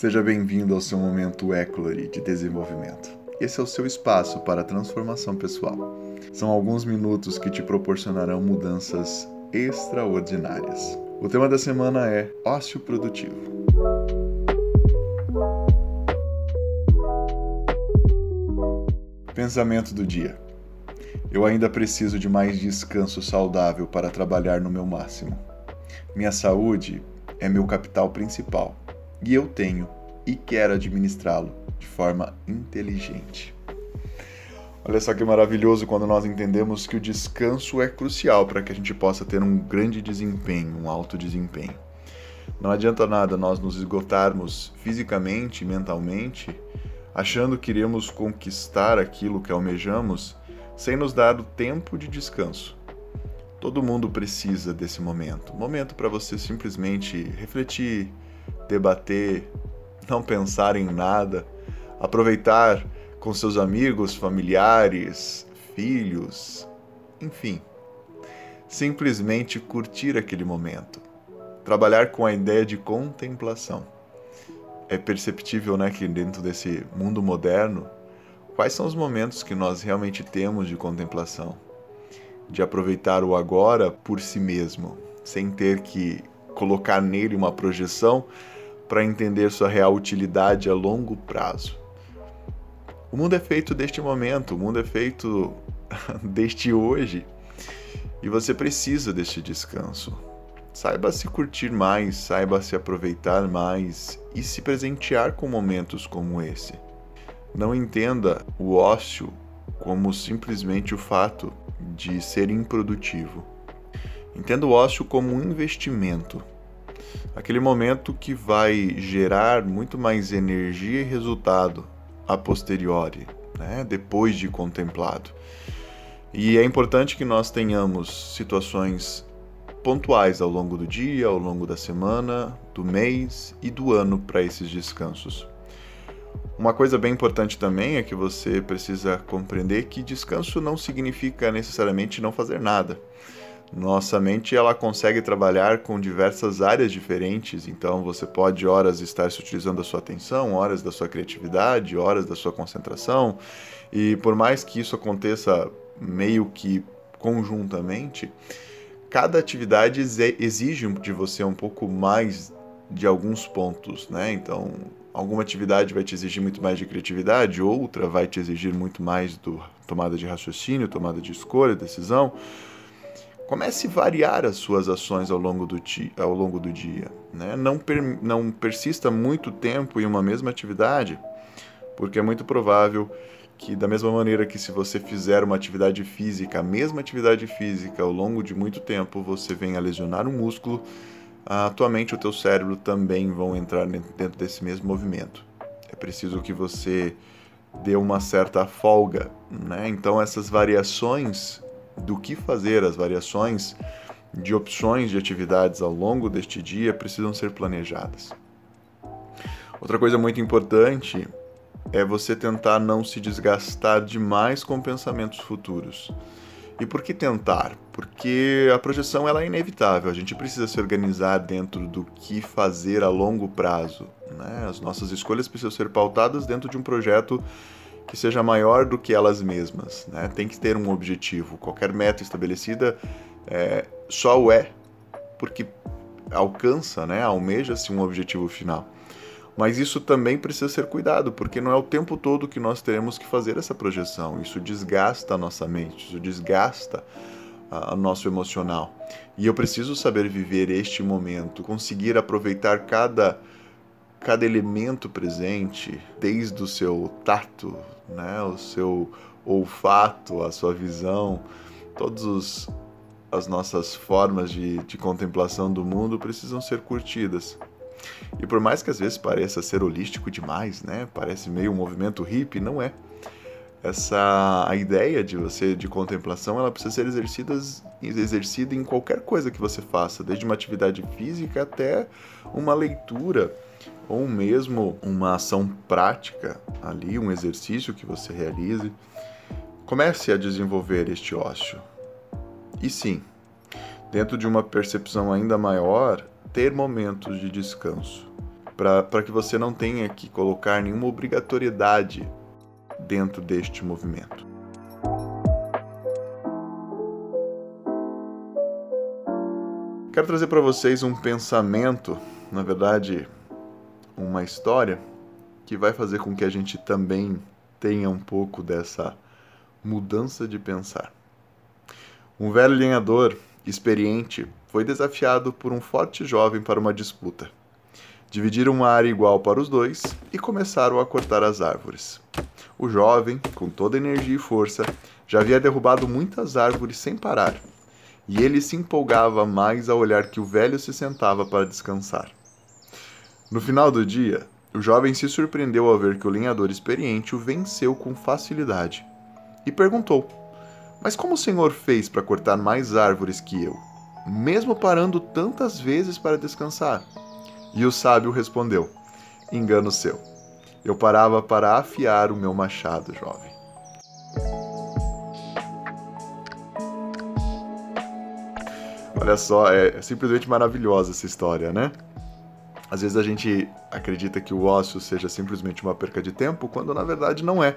Seja bem-vindo ao seu momento Eclory de desenvolvimento. Esse é o seu espaço para transformação pessoal. São alguns minutos que te proporcionarão mudanças extraordinárias. O tema da semana é ócio produtivo. Pensamento do dia. Eu ainda preciso de mais descanso saudável para trabalhar no meu máximo. Minha saúde é meu capital principal e eu tenho e quero administrá-lo de forma inteligente. Olha só que maravilhoso quando nós entendemos que o descanso é crucial para que a gente possa ter um grande desempenho, um alto desempenho. Não adianta nada nós nos esgotarmos fisicamente mentalmente, achando que iremos conquistar aquilo que almejamos sem nos dar o tempo de descanso. Todo mundo precisa desse momento momento para você simplesmente refletir, debater, não pensar em nada, aproveitar com seus amigos, familiares, filhos, enfim. Simplesmente curtir aquele momento. Trabalhar com a ideia de contemplação. É perceptível, né, que dentro desse mundo moderno, quais são os momentos que nós realmente temos de contemplação? De aproveitar o agora por si mesmo, sem ter que colocar nele uma projeção para entender sua real utilidade a longo prazo. O mundo é feito deste momento, o mundo é feito deste hoje e você precisa deste descanso. Saiba se curtir mais, saiba se aproveitar mais e se presentear com momentos como esse. Não entenda o ócio como simplesmente o fato de ser improdutivo. Entenda o ócio como um investimento aquele momento que vai gerar muito mais energia e resultado a posteriori, né? depois de contemplado. E é importante que nós tenhamos situações pontuais ao longo do dia, ao longo da semana, do mês e do ano para esses descansos. Uma coisa bem importante também é que você precisa compreender que descanso não significa necessariamente não fazer nada. Nossa mente ela consegue trabalhar com diversas áreas diferentes, então você pode horas estar se utilizando da sua atenção, horas da sua criatividade, horas da sua concentração, e por mais que isso aconteça meio que conjuntamente, cada atividade exige de você um pouco mais de alguns pontos, né? Então, alguma atividade vai te exigir muito mais de criatividade, outra vai te exigir muito mais do tomada de raciocínio, tomada de escolha, decisão Comece a variar as suas ações ao longo do, ti, ao longo do dia. Né? Não, per, não persista muito tempo em uma mesma atividade, porque é muito provável que, da mesma maneira que se você fizer uma atividade física, a mesma atividade física, ao longo de muito tempo, você venha lesionar um músculo, a tua mente e o teu cérebro também vão entrar dentro desse mesmo movimento. É preciso que você dê uma certa folga, né? Então essas variações do que fazer, as variações de opções de atividades ao longo deste dia precisam ser planejadas. Outra coisa muito importante é você tentar não se desgastar demais com pensamentos futuros. E por que tentar? Porque a projeção ela é inevitável, a gente precisa se organizar dentro do que fazer a longo prazo. Né? As nossas escolhas precisam ser pautadas dentro de um projeto que seja maior do que elas mesmas. Né? Tem que ter um objetivo. Qualquer meta estabelecida é, só o é porque alcança, né? almeja-se um objetivo final. Mas isso também precisa ser cuidado, porque não é o tempo todo que nós teremos que fazer essa projeção. Isso desgasta a nossa mente, isso desgasta o nosso emocional. E eu preciso saber viver este momento, conseguir aproveitar cada cada elemento presente, desde o seu tato, né, o seu olfato, a sua visão, todas as nossas formas de, de contemplação do mundo precisam ser curtidas. E por mais que às vezes pareça ser holístico demais, né? Parece meio um movimento hippie, não é. Essa a ideia de você de contemplação, ela precisa ser exercida, exercida em qualquer coisa que você faça, desde uma atividade física até uma leitura ou mesmo uma ação prática ali, um exercício que você realize, comece a desenvolver este ócio. E sim, dentro de uma percepção ainda maior, ter momentos de descanso. para que você não tenha que colocar nenhuma obrigatoriedade dentro deste movimento. Quero trazer para vocês um pensamento, na verdade, uma história que vai fazer com que a gente também tenha um pouco dessa mudança de pensar. Um velho lenhador experiente foi desafiado por um forte jovem para uma disputa. Dividiram uma área igual para os dois e começaram a cortar as árvores. O jovem, com toda energia e força, já havia derrubado muitas árvores sem parar e ele se empolgava mais ao olhar que o velho se sentava para descansar. No final do dia, o jovem se surpreendeu ao ver que o lenhador experiente o venceu com facilidade e perguntou: Mas como o senhor fez para cortar mais árvores que eu, mesmo parando tantas vezes para descansar? E o sábio respondeu: Engano seu. Eu parava para afiar o meu machado, jovem. Olha só, é simplesmente maravilhosa essa história, né? Às vezes a gente acredita que o ócio seja simplesmente uma perca de tempo, quando na verdade não é.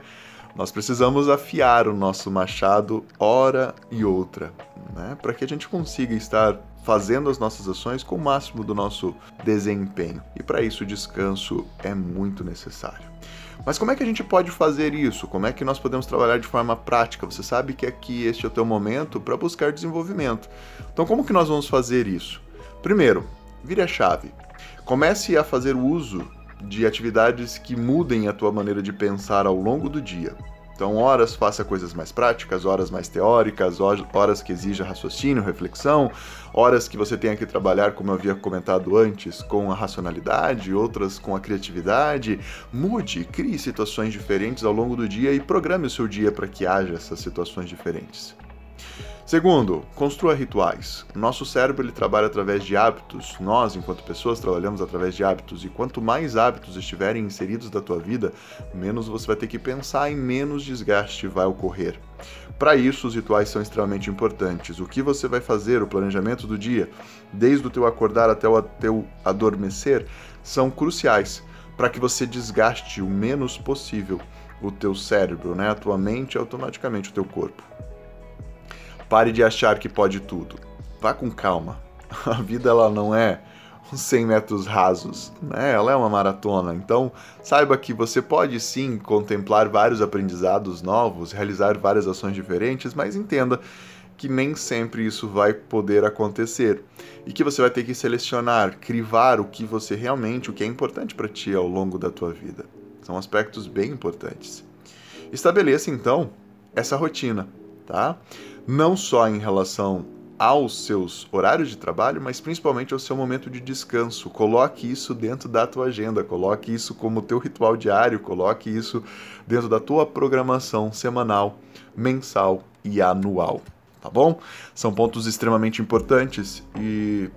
Nós precisamos afiar o nosso machado hora e outra, né? para que a gente consiga estar fazendo as nossas ações com o máximo do nosso desempenho. E para isso o descanso é muito necessário. Mas como é que a gente pode fazer isso? Como é que nós podemos trabalhar de forma prática? Você sabe que aqui este é o teu momento para buscar desenvolvimento. Então como que nós vamos fazer isso? Primeiro, vire a chave. Comece a fazer uso de atividades que mudem a tua maneira de pensar ao longo do dia. Então, horas faça coisas mais práticas, horas mais teóricas, horas que exija raciocínio, reflexão, horas que você tenha que trabalhar, como eu havia comentado antes, com a racionalidade, outras com a criatividade. Mude, crie situações diferentes ao longo do dia e programe o seu dia para que haja essas situações diferentes. Segundo, construa rituais. Nosso cérebro ele trabalha através de hábitos. Nós, enquanto pessoas, trabalhamos através de hábitos. E quanto mais hábitos estiverem inseridos da tua vida, menos você vai ter que pensar e menos desgaste vai ocorrer. Para isso, os rituais são extremamente importantes. O que você vai fazer, o planejamento do dia, desde o teu acordar até o teu adormecer, são cruciais para que você desgaste o menos possível o teu cérebro, né? a tua mente e automaticamente o teu corpo. Pare de achar que pode tudo. Vá com calma. A vida ela não é uns 100 metros rasos, né? Ela é uma maratona. Então, saiba que você pode sim contemplar vários aprendizados novos, realizar várias ações diferentes, mas entenda que nem sempre isso vai poder acontecer e que você vai ter que selecionar, crivar o que você realmente, o que é importante para ti ao longo da tua vida. São aspectos bem importantes. Estabeleça então essa rotina, tá? não só em relação aos seus horários de trabalho, mas principalmente ao seu momento de descanso. Coloque isso dentro da tua agenda, coloque isso como teu ritual diário, coloque isso dentro da tua programação semanal, mensal e anual, tá bom? São pontos extremamente importantes e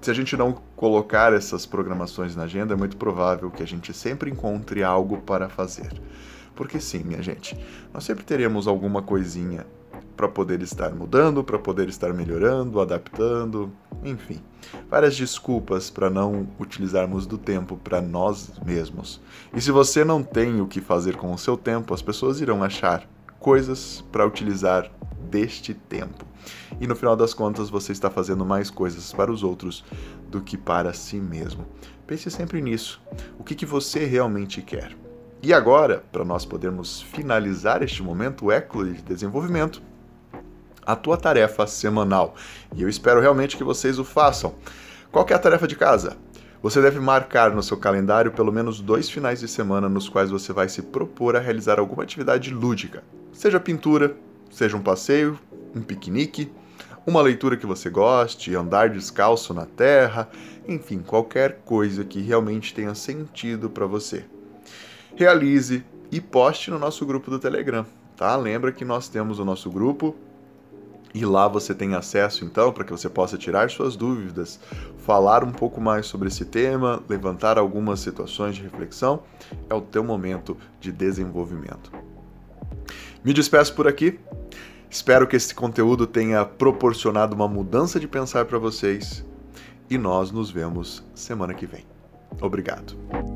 se a gente não colocar essas programações na agenda, é muito provável que a gente sempre encontre algo para fazer. Porque sim, minha gente, nós sempre teremos alguma coisinha para poder estar mudando, para poder estar melhorando, adaptando, enfim, várias desculpas para não utilizarmos do tempo para nós mesmos. E se você não tem o que fazer com o seu tempo, as pessoas irão achar coisas para utilizar deste tempo. E no final das contas, você está fazendo mais coisas para os outros do que para si mesmo. Pense sempre nisso. O que, que você realmente quer? E agora, para nós podermos finalizar este momento écolo de desenvolvimento, a tua tarefa semanal. E eu espero realmente que vocês o façam. Qual é a tarefa de casa? Você deve marcar no seu calendário pelo menos dois finais de semana nos quais você vai se propor a realizar alguma atividade lúdica. Seja pintura, seja um passeio, um piquenique, uma leitura que você goste, andar descalço na terra, enfim, qualquer coisa que realmente tenha sentido para você. Realize e poste no nosso grupo do Telegram, tá? Lembra que nós temos o nosso grupo e lá você tem acesso então para que você possa tirar suas dúvidas, falar um pouco mais sobre esse tema, levantar algumas situações de reflexão. É o teu momento de desenvolvimento. Me despeço por aqui. Espero que esse conteúdo tenha proporcionado uma mudança de pensar para vocês e nós nos vemos semana que vem. Obrigado.